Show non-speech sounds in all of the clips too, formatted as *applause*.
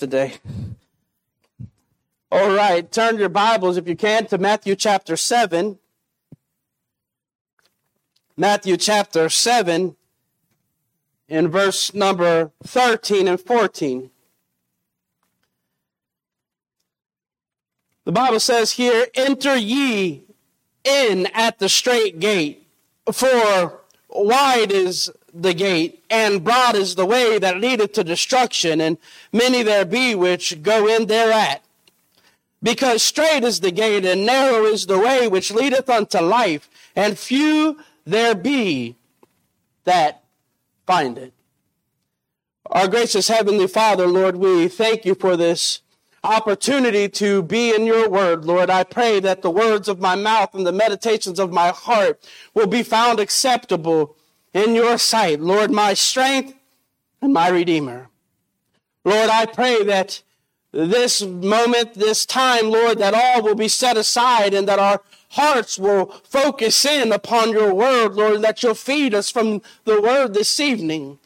today. All right, turn your Bibles, if you can, to Matthew chapter 7. Matthew chapter 7, in verse number 13 and 14. The Bible says here, Enter ye in at the straight gate, for wide is the gate, and broad is the way that leadeth to destruction, and many there be which go in thereat. Because straight is the gate, and narrow is the way which leadeth unto life, and few there be that find it. Our gracious Heavenly Father, Lord, we thank you for this opportunity to be in your word, Lord. I pray that the words of my mouth and the meditations of my heart will be found acceptable in your sight, Lord, my strength and my redeemer. Lord, I pray that this moment, this time, Lord, that all will be set aside and that our hearts will focus in upon your word, Lord, that you'll feed us from the word this evening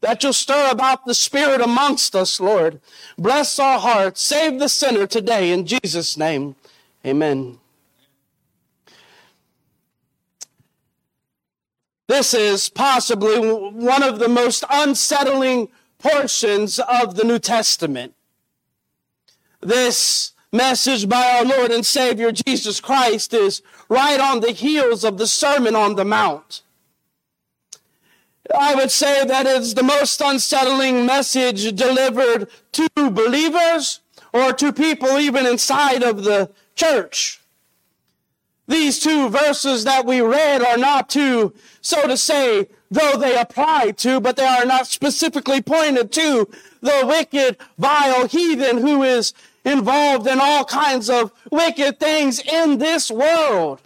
that you'll stir about the Spirit amongst us, Lord. Bless our hearts. Save the sinner today in Jesus' name. Amen. This is possibly one of the most unsettling portions of the New Testament. This message by our Lord and Savior Jesus Christ is right on the heels of the Sermon on the Mount. I would say that it's the most unsettling message delivered to believers or to people even inside of the church. These two verses that we read are not to, so to say, though they apply to, but they are not specifically pointed to the wicked, vile heathen who is involved in all kinds of wicked things in this world.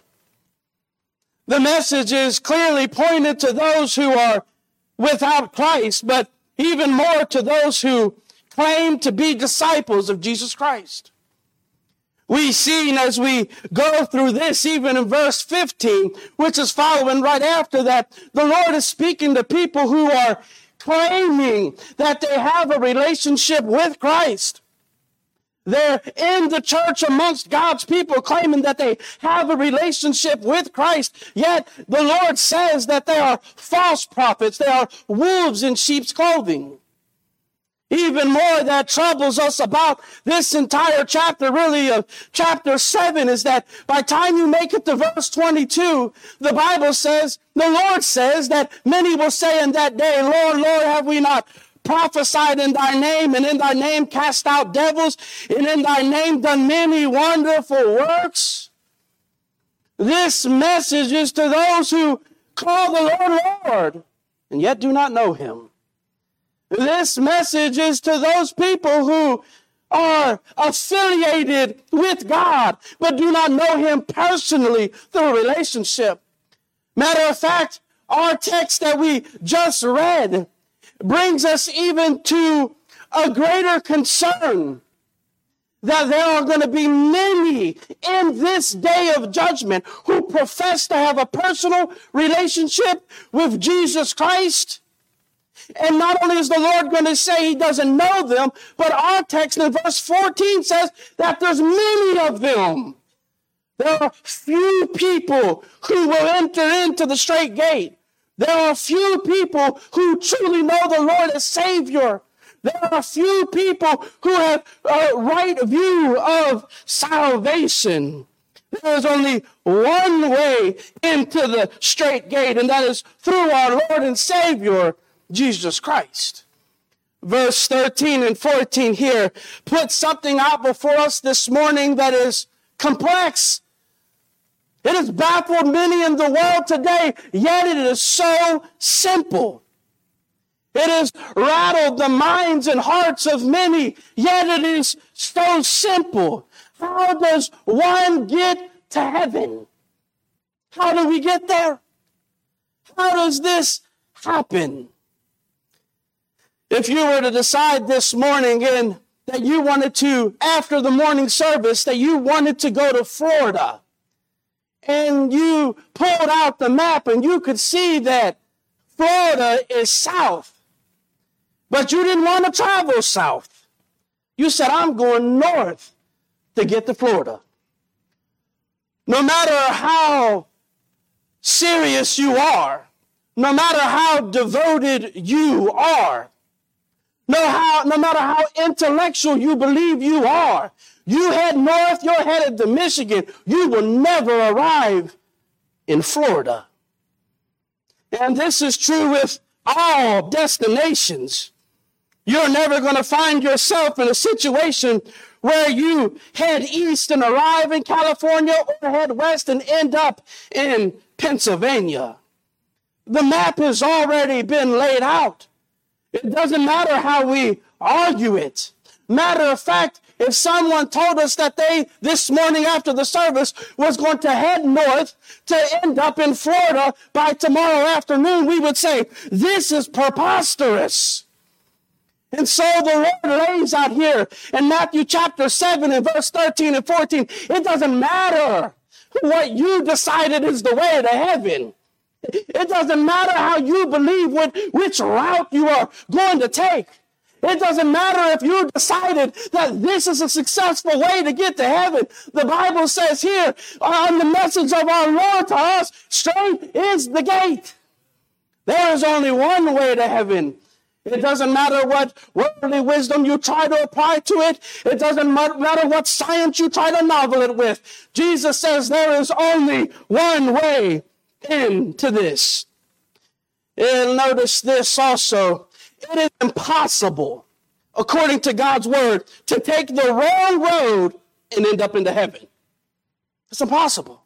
The message is clearly pointed to those who are without Christ, but even more to those who claim to be disciples of Jesus Christ. We see as we go through this, even in verse 15, which is following right after that, the Lord is speaking to people who are claiming that they have a relationship with Christ. They're in the church amongst God's people claiming that they have a relationship with Christ. Yet the Lord says that they are false prophets. They are wolves in sheep's clothing. Even more that troubles us about this entire chapter, really of chapter 7, is that by time you make it to verse 22, the Bible says, the Lord says that many will say in that day, Lord, Lord, have we not prophesied in thy name, and in thy name cast out devils, and in thy name done many wonderful works. This message is to those who call the Lord Lord, and yet do not know him. This message is to those people who are affiliated with God, but do not know him personally through a relationship. Matter of fact, our text that we just read brings us even to a greater concern that there are going to be many in this day of judgment who profess to have a personal relationship with Jesus Christ. And not only is the Lord going to say he doesn't know them, but our text in verse 14 says that there's many of them. There are few people who will enter into the straight gate. There are few people who truly know the Lord as Savior. There are few people who have a right view of salvation. There is only one way into the straight gate, and that is through our Lord and Savior, Jesus Christ. Verse 13 and 14 here put something out before us this morning that is complex it has baffled many in the world today, yet it is so simple. It has rattled the minds and hearts of many, yet it is so simple. How does one get to heaven? How do we get there? How does this happen? If you were to decide this morning and that you wanted to, after the morning service, that you wanted to go to Florida, and you pulled out the map and you could see that Florida is south. But you didn't want to travel south. You said, I'm going north to get to Florida. No matter how serious you are, no matter how devoted you are, no, how, no matter how intellectual you believe you are, you head north, you're headed to Michigan, you will never arrive in Florida. And this is true with all destinations. You're never going to find yourself in a situation where you head east and arrive in California or head west and end up in Pennsylvania. The map has already been laid out. It doesn't matter how we argue it. Matter of fact, if someone told us that they, this morning after the service, was going to head north to end up in Florida by tomorrow afternoon, we would say, this is preposterous. And so the Lord lays out here in Matthew chapter 7 and verse 13 and 14, it doesn't matter what you decided is the way to heaven. It doesn't matter how you believe what, which route you are going to take. It doesn't matter if you decided that this is a successful way to get to heaven. The Bible says here on the message of our Lord to us, straight is the gate. There is only one way to heaven. It doesn't matter what worldly wisdom you try to apply to it. It doesn't matter what science you try to novel it with. Jesus says there is only one way into this. And notice this also. It is impossible, according to God's word, to take the wrong road and end up into heaven. It's impossible.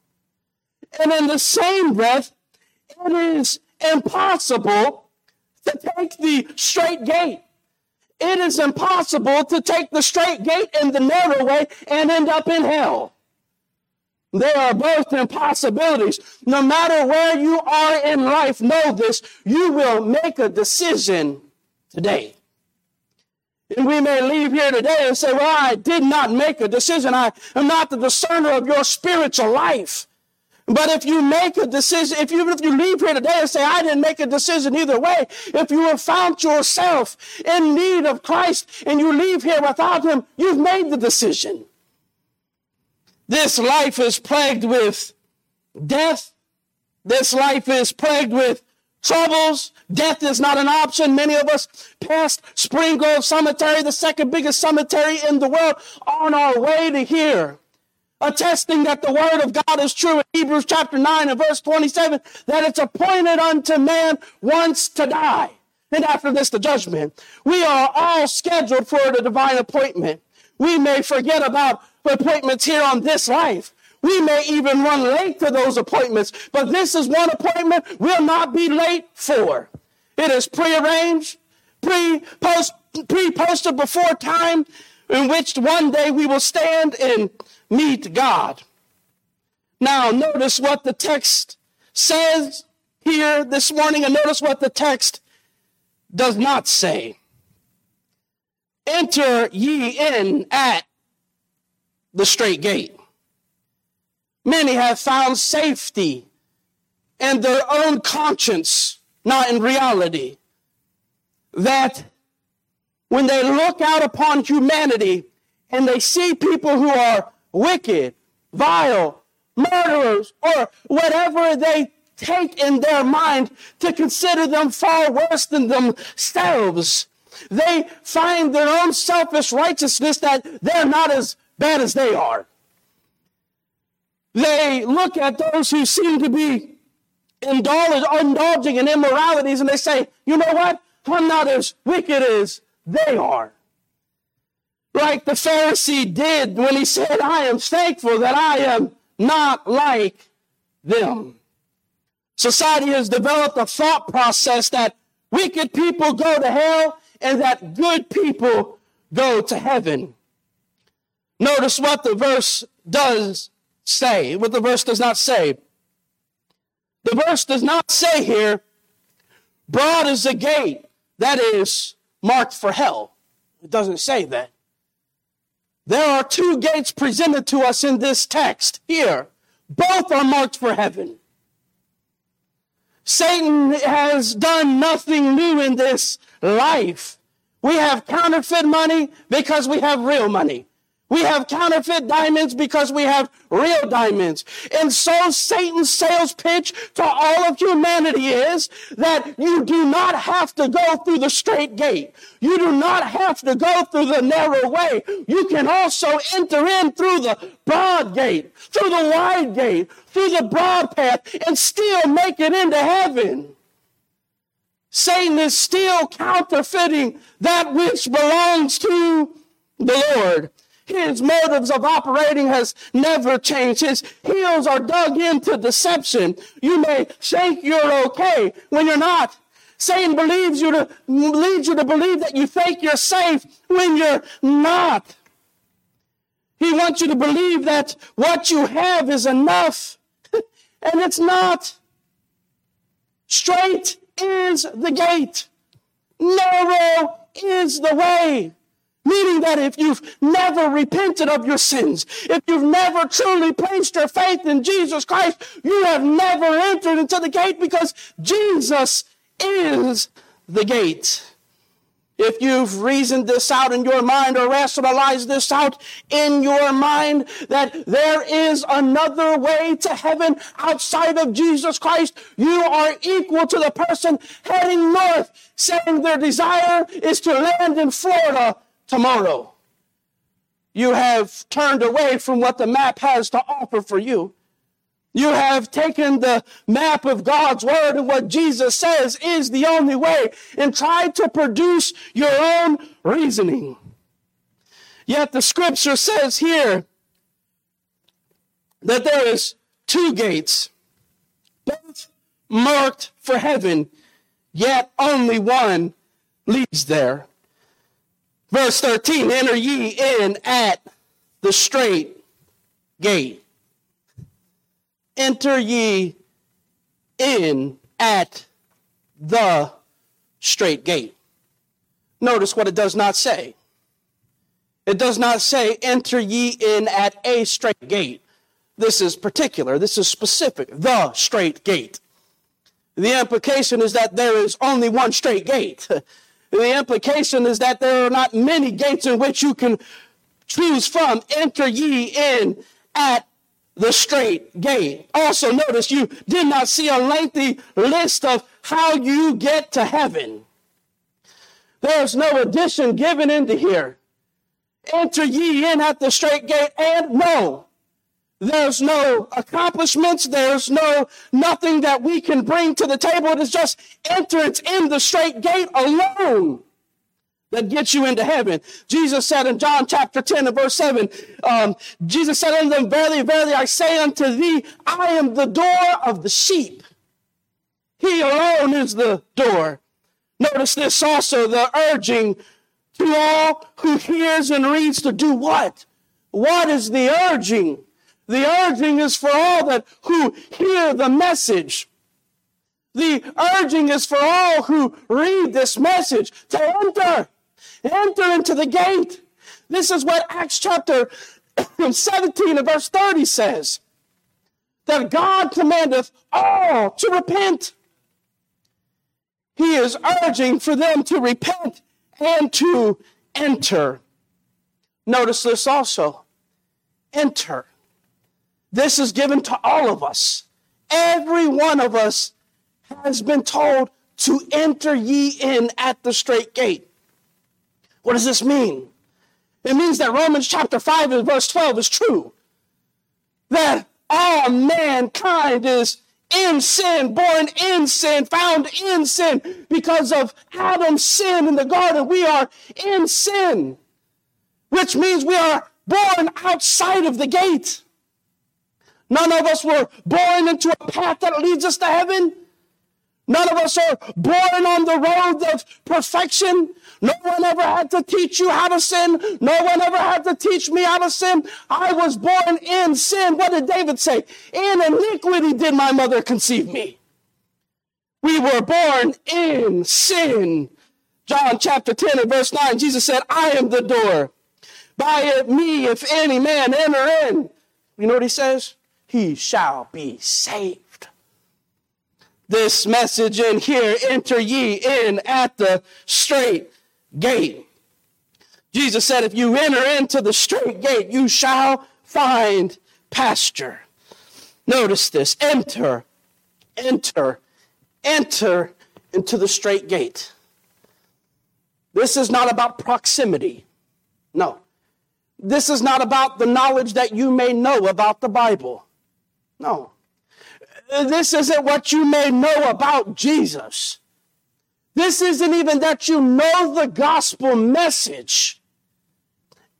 And in the same breath, it is impossible to take the straight gate. It is impossible to take the straight gate and the narrow way and end up in hell. They are both impossibilities. No matter where you are in life, know this, you will make a decision today. And we may leave here today and say, well, I did not make a decision. I am not the discerner of your spiritual life. But if you make a decision, if you, if you leave here today and say, I didn't make a decision either way, if you have found yourself in need of Christ and you leave here without Him, you've made the decision. This life is plagued with death. This life is plagued with troubles. Death is not an option. Many of us passed Spring Grove Cemetery, the second biggest cemetery in the world, on our way to here. Attesting that the word of God is true in Hebrews chapter 9 and verse 27, that it's appointed unto man once to die. And after this, the judgment. We are all scheduled for the divine appointment. We may forget about appointments here on this life. We may even run late to those appointments, but this is one appointment we'll not be late for. It is prearranged, pre-post, pre-posted before time in which one day we will stand and meet God. Now, notice what the text says here this morning, and notice what the text does not say. Enter ye in at the straight gate. Many have found safety in their own conscience, not in reality. That when they look out upon humanity and they see people who are wicked, vile, murderers, or whatever they take in their mind to consider them far worse than themselves, they find their own selfish righteousness that they're not as bad as they are. They look at those who seem to be indulging in immoralities and they say, you know what? I'm not as wicked as they are. Like the Pharisee did when he said, I am thankful that I am not like them. Society has developed a thought process that wicked people go to hell and that good people go to heaven. Notice what the verse does say, what the verse does not say. The verse does not say here, broad is the gate that is marked for hell. It doesn't say that. There are two gates presented to us in this text here. Both are marked for heaven. Satan has done nothing new in this life. We have counterfeit money because we have real money. We have counterfeit diamonds because we have real diamonds. And so Satan's sales pitch to all of humanity is that you do not have to go through the straight gate. You do not have to go through the narrow way. You can also enter in through the broad gate, through the wide gate, through the broad path, and still make it into heaven. Satan is still counterfeiting that which belongs to the Lord. His motives of operating has never changed. His heels are dug into deception. You may think you're okay when you're not. Satan believes you to, leads you to believe that you think you're safe when you're not. He wants you to believe that what you have is enough, *laughs* and it's not. Straight is the gate. Narrow is the way. Meaning that if you've never repented of your sins, if you've never truly placed your faith in Jesus Christ, you have never entered into the gate because Jesus is the gate. If you've reasoned this out in your mind or rationalized this out in your mind that there is another way to heaven outside of Jesus Christ, you are equal to the person heading north saying their desire is to land in Florida tomorrow. You have turned away from what the map has to offer for you. You have taken the map of God's word and what Jesus says is the only way and tried to produce your own reasoning. Yet the scripture says here that there is two gates, both marked for heaven, yet only one leads there. Verse 13, enter ye in at the straight gate. Enter ye in at the straight gate. Notice what it does not say. It does not say, enter ye in at a straight gate. This is particular. This is specific. The straight gate. The implication is that there is only one straight gate. *laughs* The implication is that there are not many gates in which you can choose from. Enter ye in at the straight gate. Also, notice you did not see a lengthy list of how you get to heaven. There's no addition given into here. Enter ye in at the straight gate, and no, there's no accomplishments. There's no nothing that we can bring to the table. It is just entrance in the straight gate alone that gets you into heaven. Jesus said in John chapter 10 and verse 7, um, Jesus said unto them, Verily, verily, I say unto thee, I am the door of the sheep. He alone is the door. Notice this also, the urging to all who hears and reads to do what? What is the urging? The urging is for all that who hear the message. The urging is for all who read this message to enter, enter into the gate. This is what Acts chapter *coughs* 17 and verse 30 says. That God commandeth all to repent. He is urging for them to repent and to enter. Notice this also. Enter. This is given to all of us. Every one of us has been told to enter ye in at the straight gate. What does this mean? It means that Romans chapter 5 and verse 12 is true. That all mankind is in sin, born in sin, found in sin. Because of Adam's sin in the garden, we are in sin, which means we are born outside of the gate. None of us were born into a path that leads us to heaven. None of us are born on the road of perfection. No one ever had to teach you how to sin. No one ever had to teach me how to sin. I was born in sin. What did David say? In iniquity did my mother conceive me. We were born in sin. John chapter 10 and verse 9, Jesus said, I am the door. By me, if any man enter in. You know what he says? He shall be saved. This message in here, enter ye in at the straight gate. Jesus said, if you enter into the straight gate, you shall find pasture. Notice this enter, enter, enter into the straight gate. This is not about proximity. No. This is not about the knowledge that you may know about the Bible. No. This isn't what you may know about Jesus. This isn't even that you know the gospel message.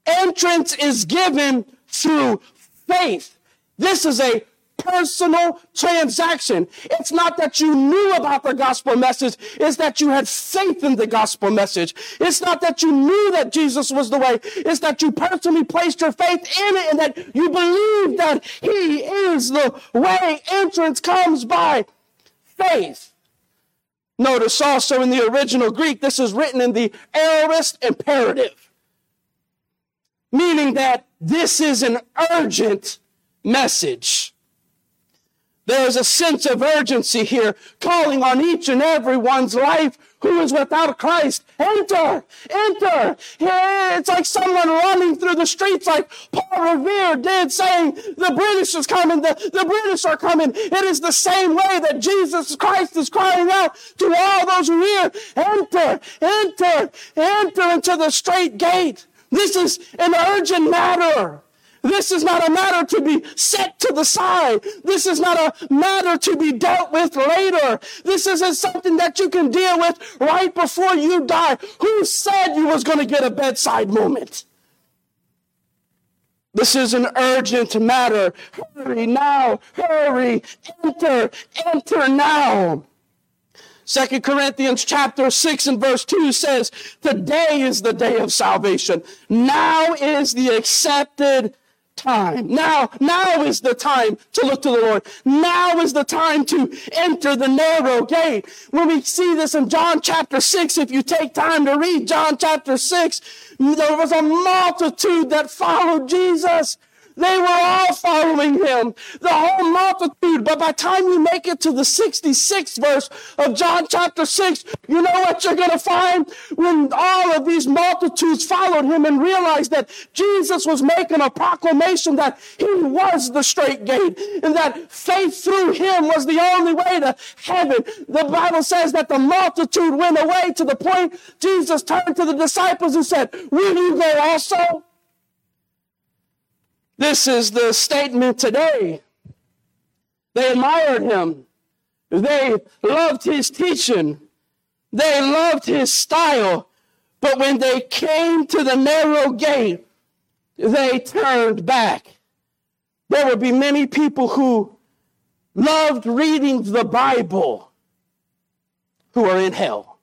Entrance is given through faith. This is a personal transaction. It's not that you knew about the gospel message. It's that you had faith in the gospel message. It's not that you knew that Jesus was the way. It's that you personally placed your faith in it and that you believe that he is the way. Entrance comes by faith. Notice also in the original Greek, this is written in the aorist imperative, meaning that this is an urgent message. There's a sense of urgency here, calling on each and every one's life who is without Christ. Enter! Enter! It's like someone running through the streets like Paul Revere did saying, the British is coming, the, the British are coming. It is the same way that Jesus Christ is crying out to all those who hear, enter, enter, enter into the straight gate. This is an urgent matter. This is not a matter to be set to the side. This is not a matter to be dealt with later. This isn't something that you can deal with right before you die. Who said you was going to get a bedside moment? This is an urgent matter. Hurry now. Hurry. Enter. Enter now. Second Corinthians chapter 6 and verse 2 says, Today is the day of salvation. Now is the accepted time. Now, now is the time to look to the Lord. Now is the time to enter the narrow gate. When we see this in John chapter 6, if you take time to read John chapter 6, there was a multitude that followed Jesus. They were all following him, the whole multitude. But by time you make it to the 66th verse of John chapter 6, you know what you're going to find? When all of these multitudes followed him and realized that Jesus was making a proclamation that he was the straight gate and that faith through him was the only way to heaven. The Bible says that the multitude went away to the point Jesus turned to the disciples and said, Will you go also? This is the statement today. They admired him. They loved his teaching. They loved his style. But when they came to the narrow gate, they turned back. There would be many people who loved reading the Bible who are in hell.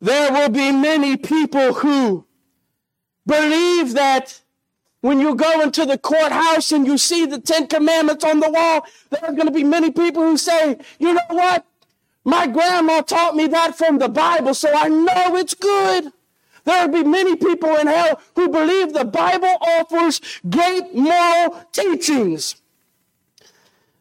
There will be many people who believe that when you go into the courthouse and you see the Ten Commandments on the wall, there are going to be many people who say, you know what? My grandma taught me that from the Bible, so I know it's good. There will be many people in hell who believe the Bible offers great moral teachings.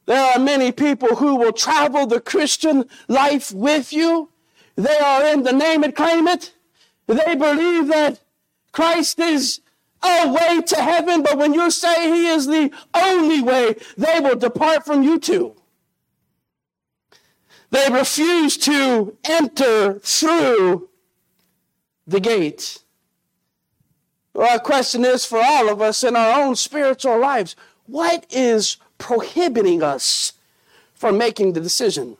There are many people who will travel the Christian life with you. They are in the name and claim it. They believe that Christ is a way to heaven, but when you say he is the only way, they will depart from you too. They refuse to enter through the gate. Well, our question is for all of us in our own spiritual lives what is prohibiting us from making the decision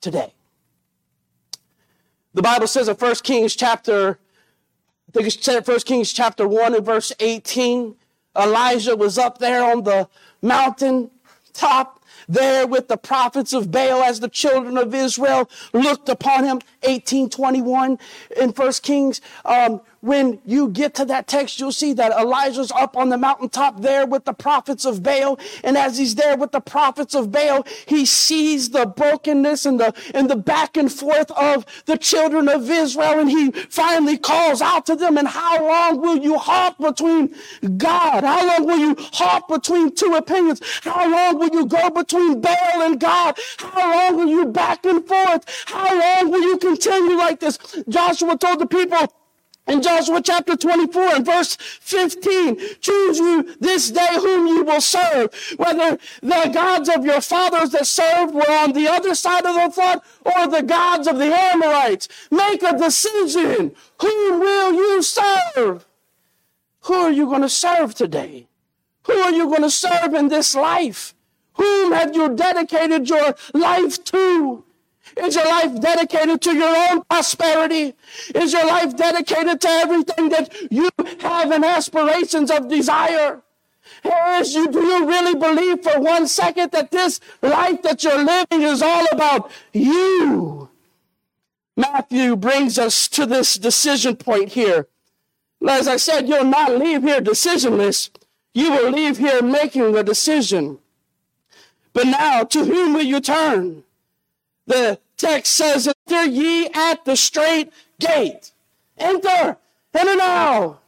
today? The Bible says in 1 Kings chapter I think it's 1 Kings chapter 1 and verse 18. Elijah was up there on the mountain top there with the prophets of Baal as the children of Israel looked upon him. 1821 in First Kings. Um, when you get to that text, you'll see that Elijah's up on the mountaintop there with the prophets of Baal. And as he's there with the prophets of Baal, he sees the brokenness and the, and the back and forth of the children of Israel. And he finally calls out to them. And how long will you hop between God? How long will you hop between two opinions? How long will you go between between Baal and God? How long will you back and forth? How long will you continue like this? Joshua told the people, in Joshua chapter 24 and verse 15, choose you this day whom you will serve, whether the gods of your fathers that served were on the other side of the flood or the gods of the Amorites. Make a decision. Whom will you serve? Who are you going to serve today? Who are you going to serve in this life? Whom have you dedicated your life to? Is your life dedicated to your own prosperity? Is your life dedicated to everything that you have in aspirations of desire? You, do you really believe for one second that this life that you're living is all about you? Matthew brings us to this decision point here. As I said, you'll not leave here decisionless. You will leave here making a decision. But now, to whom will you turn? The text says, Enter ye at the straight gate. Enter. Enter now.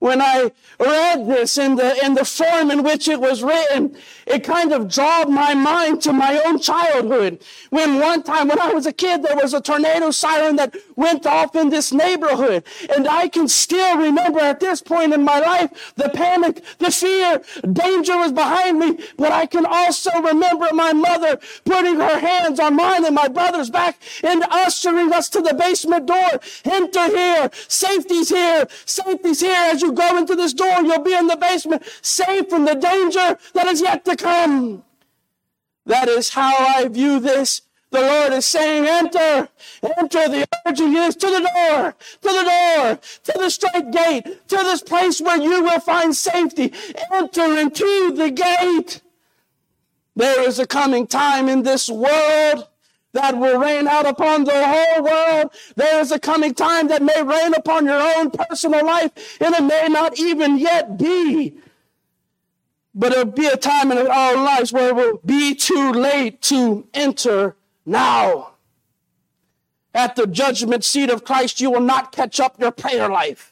When I read this in the, in the form in which it was written, it kind of drawed my mind to my own childhood. When one time when I was a kid, there was a tornado siren that went off in this neighborhood. And I can still remember at this point in my life, the panic, the fear, danger was behind me. But I can also remember my mother putting her hands on mine and my brother's back and ushering us to the basement door. Enter here. Safety's here. Safety's here. As you go into this door, you'll be in the basement, safe from the danger that is yet to come. That is how I view this. The Lord is saying, enter, enter. The urging is to the door, to the door, to the straight gate, to this place where you will find safety. Enter into the gate. There is a coming time in this world that will rain out upon the whole world. There is a coming time that may rain upon your own personal life, and it may not even yet be. But it'll be a time in our lives where it will be too late to enter now. At the judgment seat of Christ, you will not catch up your prayer life.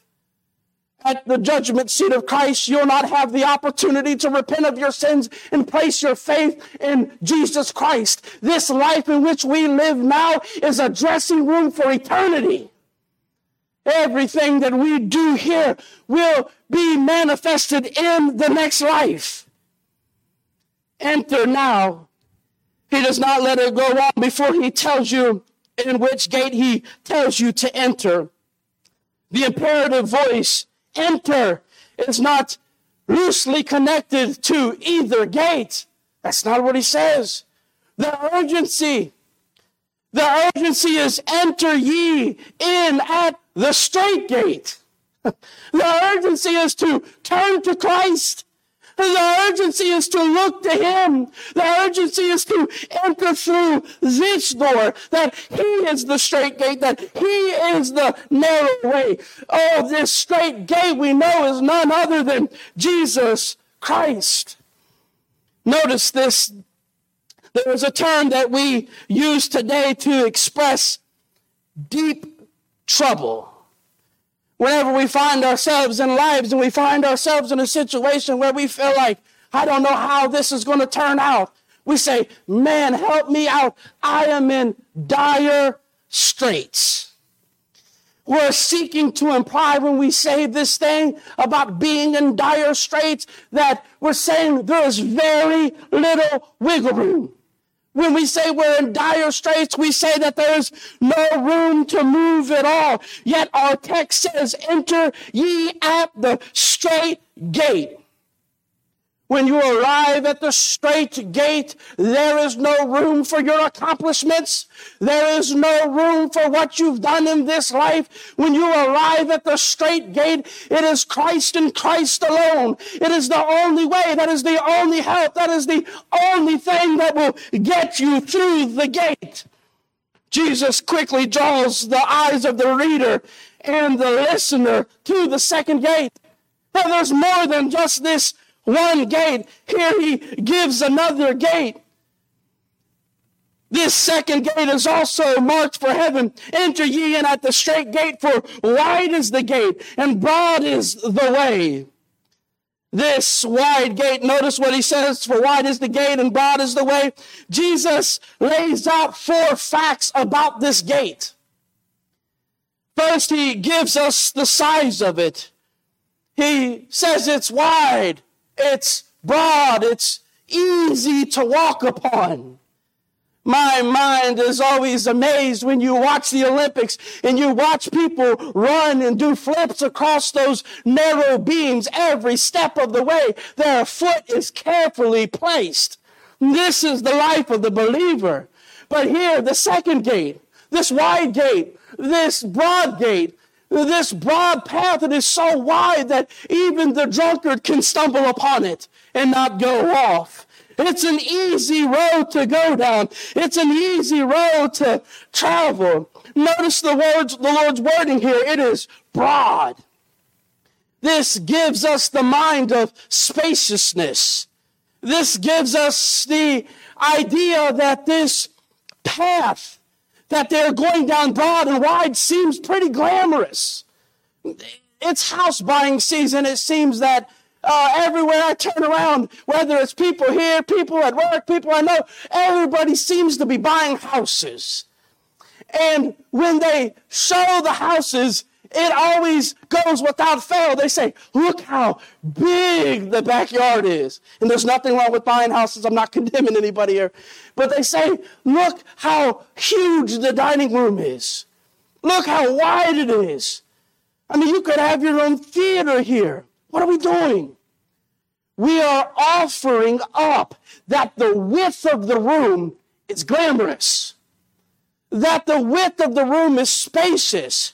At the judgment seat of Christ, you'll not have the opportunity to repent of your sins and place your faith in Jesus Christ. This life in which we live now is a dressing room for eternity. Everything that we do here will be manifested in the next life. Enter now. He does not let it go on before he tells you in which gate he tells you to enter. The imperative voice, enter, is not loosely connected to either gate. That's not what he says. The urgency, the urgency is enter ye in at the straight gate. *laughs* the urgency is to turn to Christ. The urgency is to look to Him. The urgency is to enter through this door, that He is the straight gate, that He is the narrow way. Oh, this straight gate we know is none other than Jesus Christ. Notice this. There is a term that we use today to express deep trouble whenever we find ourselves in lives and we find ourselves in a situation where we feel like, I don't know how this is going to turn out. We say, man, help me out. I am in dire straits. We're seeking to imply when we say this thing about being in dire straits that we're saying there is very little wiggle room. When we say we're in dire straits, we say that there's no room to move at all. Yet our text says, enter ye at the straight gate. When you arrive at the straight gate, there is no room for your accomplishments. There is no room for what you've done in this life. When you arrive at the straight gate, it is Christ and Christ alone. It is the only way. That is the only help. That is the only thing that will get you through the gate. Jesus quickly draws the eyes of the reader and the listener to the second gate. Now, there's more than just this one gate. Here he gives another gate. This second gate is also marked for heaven. Enter ye in at the straight gate, for wide is the gate, and broad is the way. this wide gate. Notice what he says, for wide is the gate and broad is the way. Jesus lays out four facts about this gate. First, he gives us the size of it. He says it's wide, it's broad, it's easy to walk upon. My mind is always amazed when you watch the Olympics and you watch people run and do flips across those narrow beams every step of the way. Their foot is carefully placed. This is the life of the believer. But here, the second gate, this wide gate, this broad gate, this broad path that is so wide that even the drunkard can stumble upon it and not go off. It's an easy road to go down. It's an easy road to travel. Notice the words, the Lord's wording here. It is broad. This gives us the mind of spaciousness. This gives us the idea that this path that they're going down broad and wide seems pretty glamorous. It's house buying season. It seems that uh, everywhere I turn around, whether it's people here, people at work, people I know, everybody seems to be buying houses. And when they show the houses, it always goes without fail. They say, look how big the backyard is. And there's nothing wrong with buying houses. I'm not *laughs* condemning anybody here. But they say, look how huge the dining room is. Look how wide it is. I mean, you could have your own theater here. What are we doing? We are offering up that the width of the room is glamorous, that the width of the room is spacious,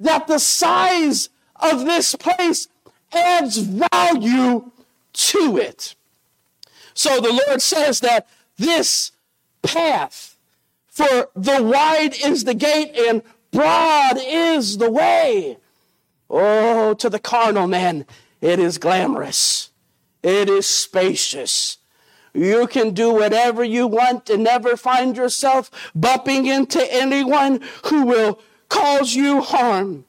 that the size of this place adds value to it. So the Lord says that this path, for the wide is the gate and broad is the way. Oh, to the carnal man, it is glamorous. It is spacious. You can do whatever you want and never find yourself bumping into anyone who will cause you harm.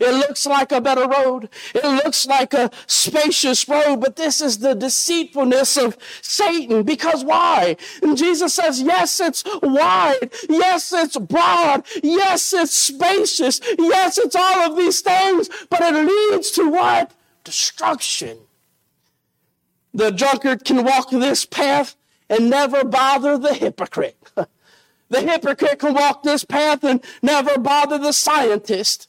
It looks like a better road. It looks like a spacious road, but this is the deceitfulness of Satan. Because why? And Jesus says, yes, it's wide. Yes, it's broad. Yes, it's spacious. Yes, it's all of these things, but it leads to what? Destruction. The drunkard can walk this path and never bother the hypocrite. *laughs* the hypocrite can walk this path and never bother the scientist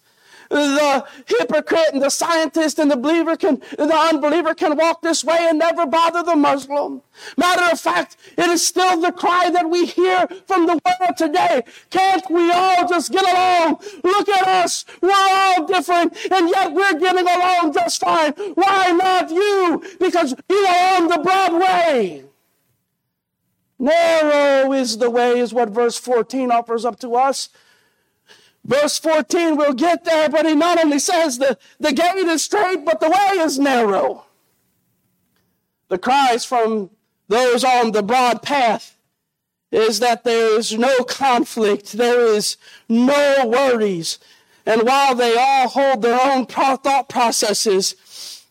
the hypocrite and the scientist and the believer can, the unbeliever can walk this way and never bother the Muslim. Matter of fact, it is still the cry that we hear from the world today. Can't we all just get along? Look at us. We're all different and yet we're getting along just fine. Why not you? Because you are on the broad way. Narrow is the way, is what verse 14 offers up to us. Verse 14, we'll get there, but he not only says the, the gate is straight, but the way is narrow. The cries from those on the broad path is that there is no conflict, there is no worries. And while they all hold their own thought processes,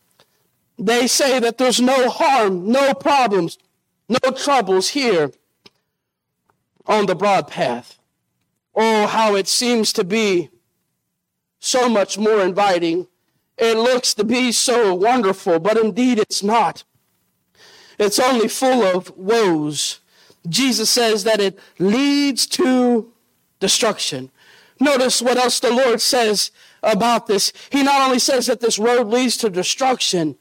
they say that there's no harm, no problems, no troubles here on the broad path. Oh, how it seems to be so much more inviting. It looks to be so wonderful, but indeed it's not. It's only full of woes. Jesus says that it leads to destruction. Notice what else the Lord says about this. He not only says that this road leads to destruction,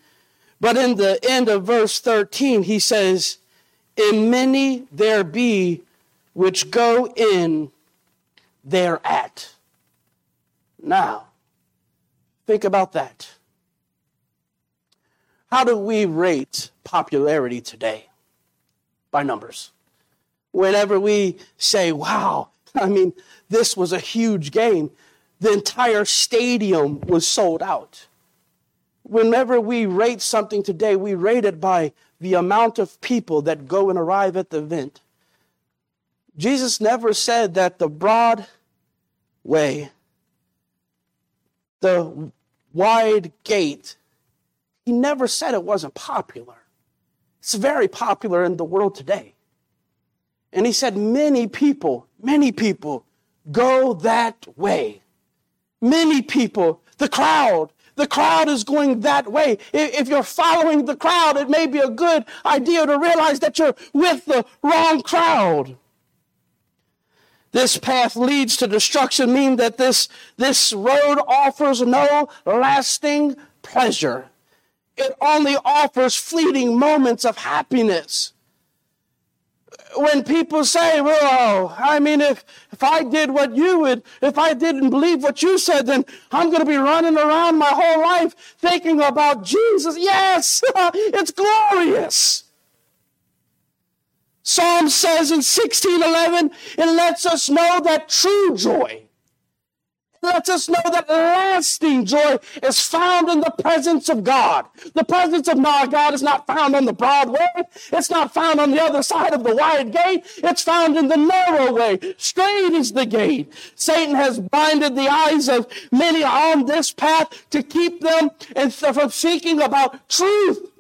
but in the end of verse 13, he says, In many there be which go in they're at. Now, think about that. How do we rate popularity today? By numbers. Whenever we say, wow, *laughs* I mean, this was a huge game, the entire stadium was sold out. Whenever we rate something today, we rate it by the amount of people that go and arrive at the event. Jesus never said that the broad way, the wide gate he never said it wasn't popular. It's very popular in the world today. And he said, many people, many people go that way. Many people, the crowd, the crowd is going that way. If you're following the crowd, it may be a good idea to realize that you're with the wrong crowd. This path leads to destruction, meaning that this, this road offers no lasting pleasure. It only offers fleeting moments of happiness when people say, well, I mean, if, if I did what you would, if I didn't believe what you said, then I'm going to be running around my whole life thinking about Jesus. Yes, *laughs* it's glorious. Psalm says in 1611, it lets us know that true joy lets us know that lasting joy is found in the presence of God. The presence of my God is not found on the broad way. It's not found on the other side of the wide gate. It's found in the narrow way. Straight is the gate. Satan has blinded the eyes of many on this path to keep them from thinking about truth.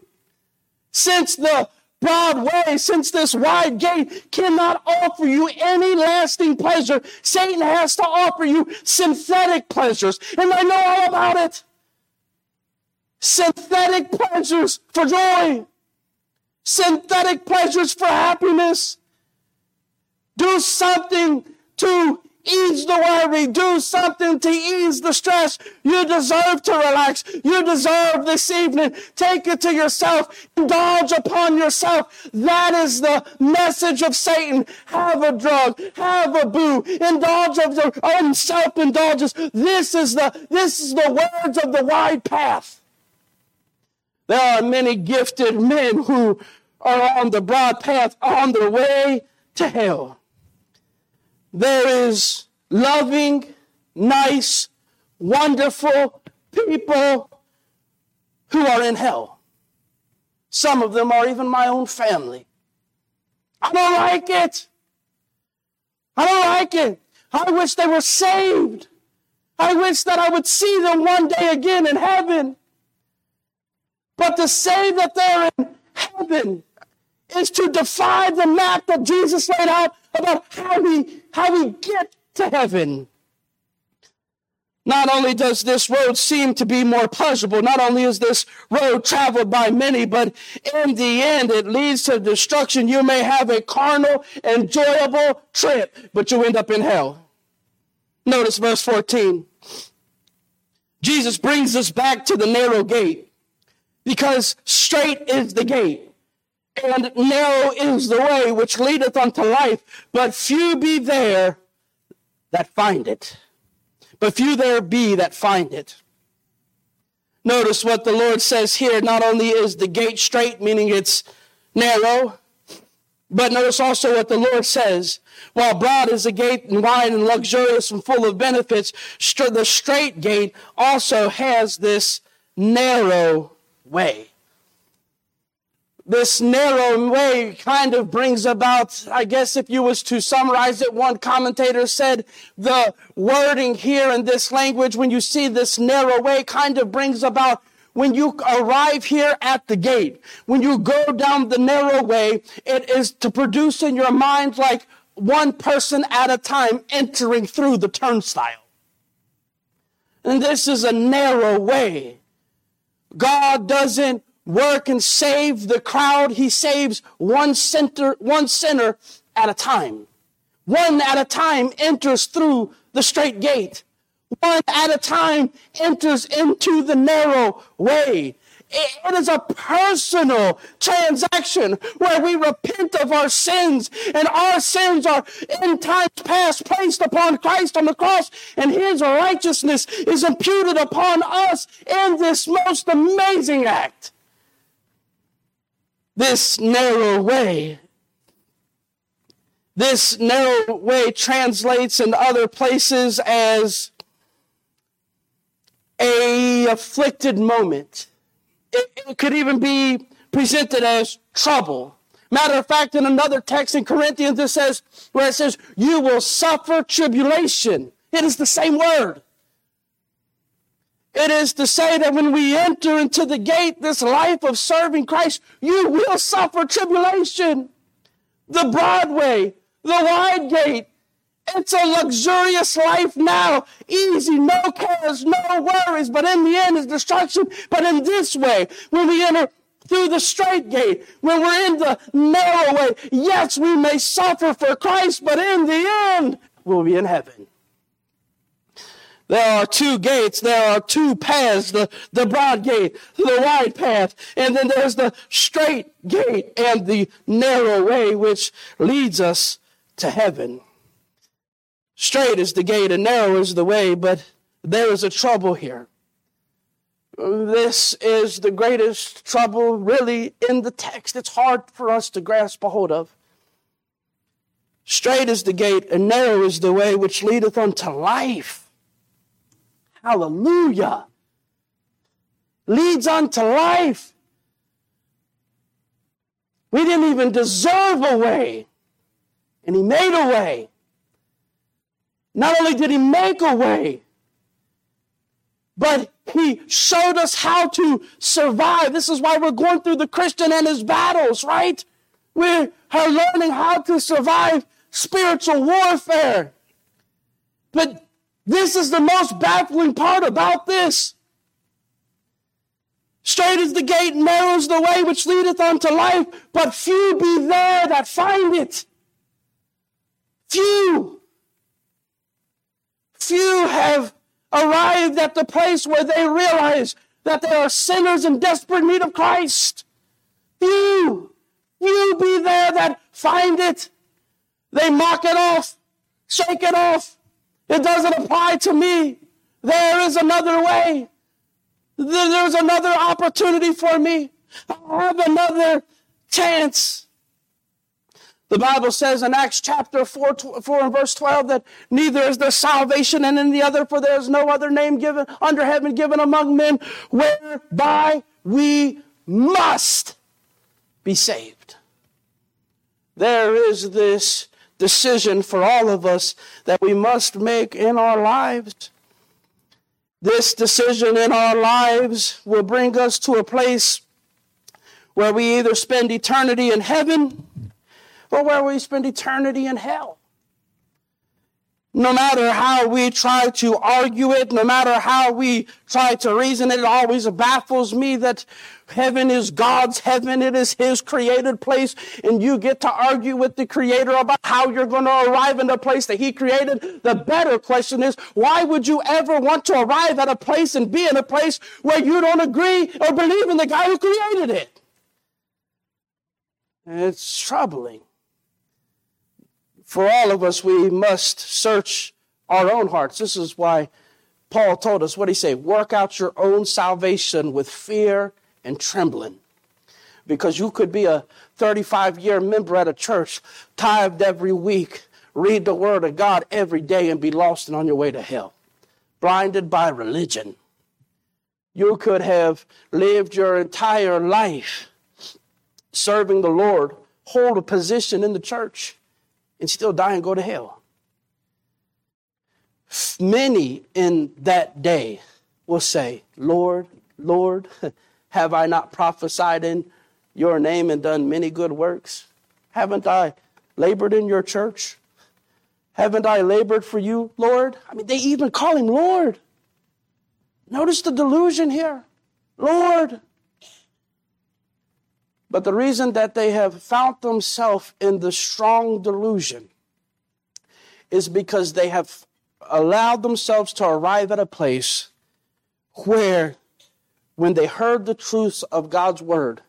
Since the broad way, since this wide gate cannot offer you any lasting pleasure, Satan has to offer you synthetic pleasures. And I know all about it. Synthetic pleasures for joy. Synthetic pleasures for happiness. Do something to ease the worry. Do something to ease the stress. You deserve to relax. You deserve this evening. Take it to yourself. Indulge upon yourself. That is the message of Satan. Have a drug. Have a boo. Indulge of your own self-indulgence. This is the, this is the words of the wide path. There are many gifted men who are on the broad path on their way to hell there is loving, nice, wonderful people who are in hell. Some of them are even my own family. I don't like it. I don't like it. I wish they were saved. I wish that I would see them one day again in heaven. But to say that they're in heaven is to defy the map that Jesus laid out about how we, how we get to heaven. Not only does this road seem to be more pleasurable, not only is this road traveled by many, but in the end it leads to destruction. You may have a carnal, enjoyable trip, but you end up in hell. Notice verse 14. Jesus brings us back to the narrow gate because straight is the gate and narrow is the way which leadeth unto life, but few be there that find it. But few there be that find it. Notice what the Lord says here. Not only is the gate straight, meaning it's narrow, but notice also what the Lord says. While broad is the gate and wide and luxurious and full of benefits, the straight gate also has this narrow way this narrow way kind of brings about, I guess if you was to summarize it, one commentator said the wording here in this language, when you see this narrow way, kind of brings about when you arrive here at the gate, when you go down the narrow way, it is to produce in your mind like one person at a time entering through the turnstile. And this is a narrow way. God doesn't work and save the crowd. He saves one center, one sinner at a time. One at a time enters through the straight gate. One at a time enters into the narrow way. It is a personal transaction where we repent of our sins and our sins are in times past placed upon Christ on the cross and his righteousness is imputed upon us in this most amazing act this narrow way. This narrow way translates in other places as a afflicted moment. It, it could even be presented as trouble. Matter of fact, in another text in Corinthians, it says, where it says, you will suffer tribulation. It is the same word. It is to say that when we enter into the gate, this life of serving Christ, you will suffer tribulation. The broad way, the wide gate, it's a luxurious life now. Easy, no cares, no worries, but in the end is destruction. But in this way, when we enter through the straight gate, when we're in the narrow way, yes, we may suffer for Christ, but in the end, we'll be in heaven. There are two gates. There are two paths. The, the broad gate, the wide path. And then there's the straight gate and the narrow way, which leads us to heaven. Straight is the gate and narrow is the way, but there is a trouble here. This is the greatest trouble really in the text. It's hard for us to grasp a hold of. Straight is the gate and narrow is the way which leadeth unto life. Hallelujah. Leads unto life. We didn't even deserve a way, and He made a way. Not only did he make a way, but he showed us how to survive. This is why we're going through the Christian and his battles, right? We are learning how to survive spiritual warfare. But this is the most baffling part about this. Straight is the gate, narrow is the way which leadeth unto life, but few be there that find it. Few. Few have arrived at the place where they realize that they are sinners in desperate need of Christ. Few, few be there that find it. They mock it off, shake it off. It doesn't apply to me. There is another way. There's another opportunity for me. I have another chance. The Bible says in Acts chapter 4, 4 and verse 12 that neither is there salvation in the other, for there is no other name given under heaven given among men whereby we must be saved. There is this decision for all of us that we must make in our lives. This decision in our lives will bring us to a place where we either spend eternity in heaven or where we spend eternity in hell. No matter how we try to argue it, no matter how we try to reason it, it always baffles me that heaven is God's heaven. It is His created place. And you get to argue with the Creator about how you're going to arrive in the place that He created. The better question is, why would you ever want to arrive at a place and be in a place where you don't agree or believe in the guy who created it? It's troubling for all of us, we must search our own hearts. This is why Paul told us what he say, work out your own salvation with fear and trembling. Because you could be a 35 year member at a church, tithed every week, read the word of God every day, and be lost and on your way to hell, blinded by religion. You could have lived your entire life serving the Lord, hold a position in the church, and still die and go to hell. Many in that day will say, Lord, Lord, *laughs* have I not prophesied in your name and done many good works? Haven't I labored in your church? Haven't I labored for you, Lord? I mean, they even call him Lord. Notice the delusion here. Lord, but the reason that they have found themselves in the strong delusion is because they have allowed themselves to arrive at a place where, when they heard the truths of God's word,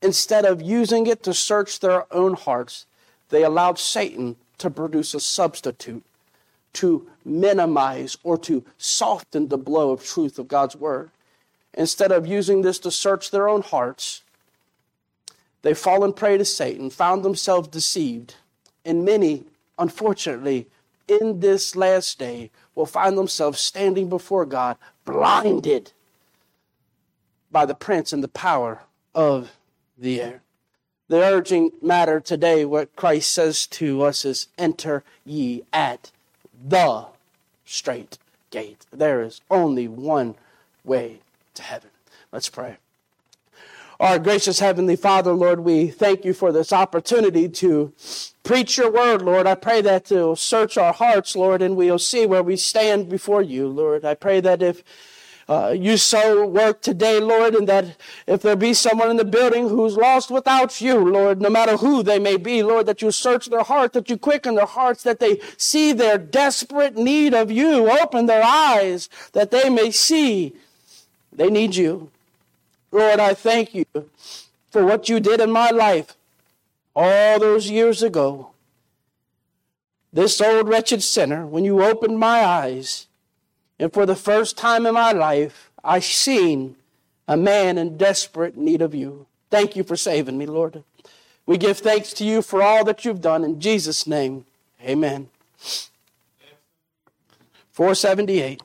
instead of using it to search their own hearts, they allowed Satan to produce a substitute to minimize or to soften the blow of truth of God's word. Instead of using this to search their own hearts, They've fallen prey to Satan, found themselves deceived, and many, unfortunately, in this last day will find themselves standing before God, blinded by the prince and the power of the air. The urging matter today, what Christ says to us is enter ye at the straight gate. There is only one way to heaven. Let's pray. Our gracious Heavenly Father, Lord, we thank you for this opportunity to preach your word, Lord. I pray that you'll search our hearts, Lord, and we'll see where we stand before you, Lord. I pray that if uh, you so work today, Lord, and that if there be someone in the building who's lost without you, Lord, no matter who they may be, Lord, that you search their heart, that you quicken their hearts, that they see their desperate need of you, open their eyes, that they may see they need you. Lord, I thank you for what you did in my life all those years ago. This old wretched sinner, when you opened my eyes, and for the first time in my life, I seen a man in desperate need of you. Thank you for saving me, Lord. We give thanks to you for all that you've done. In Jesus' name, amen. 478.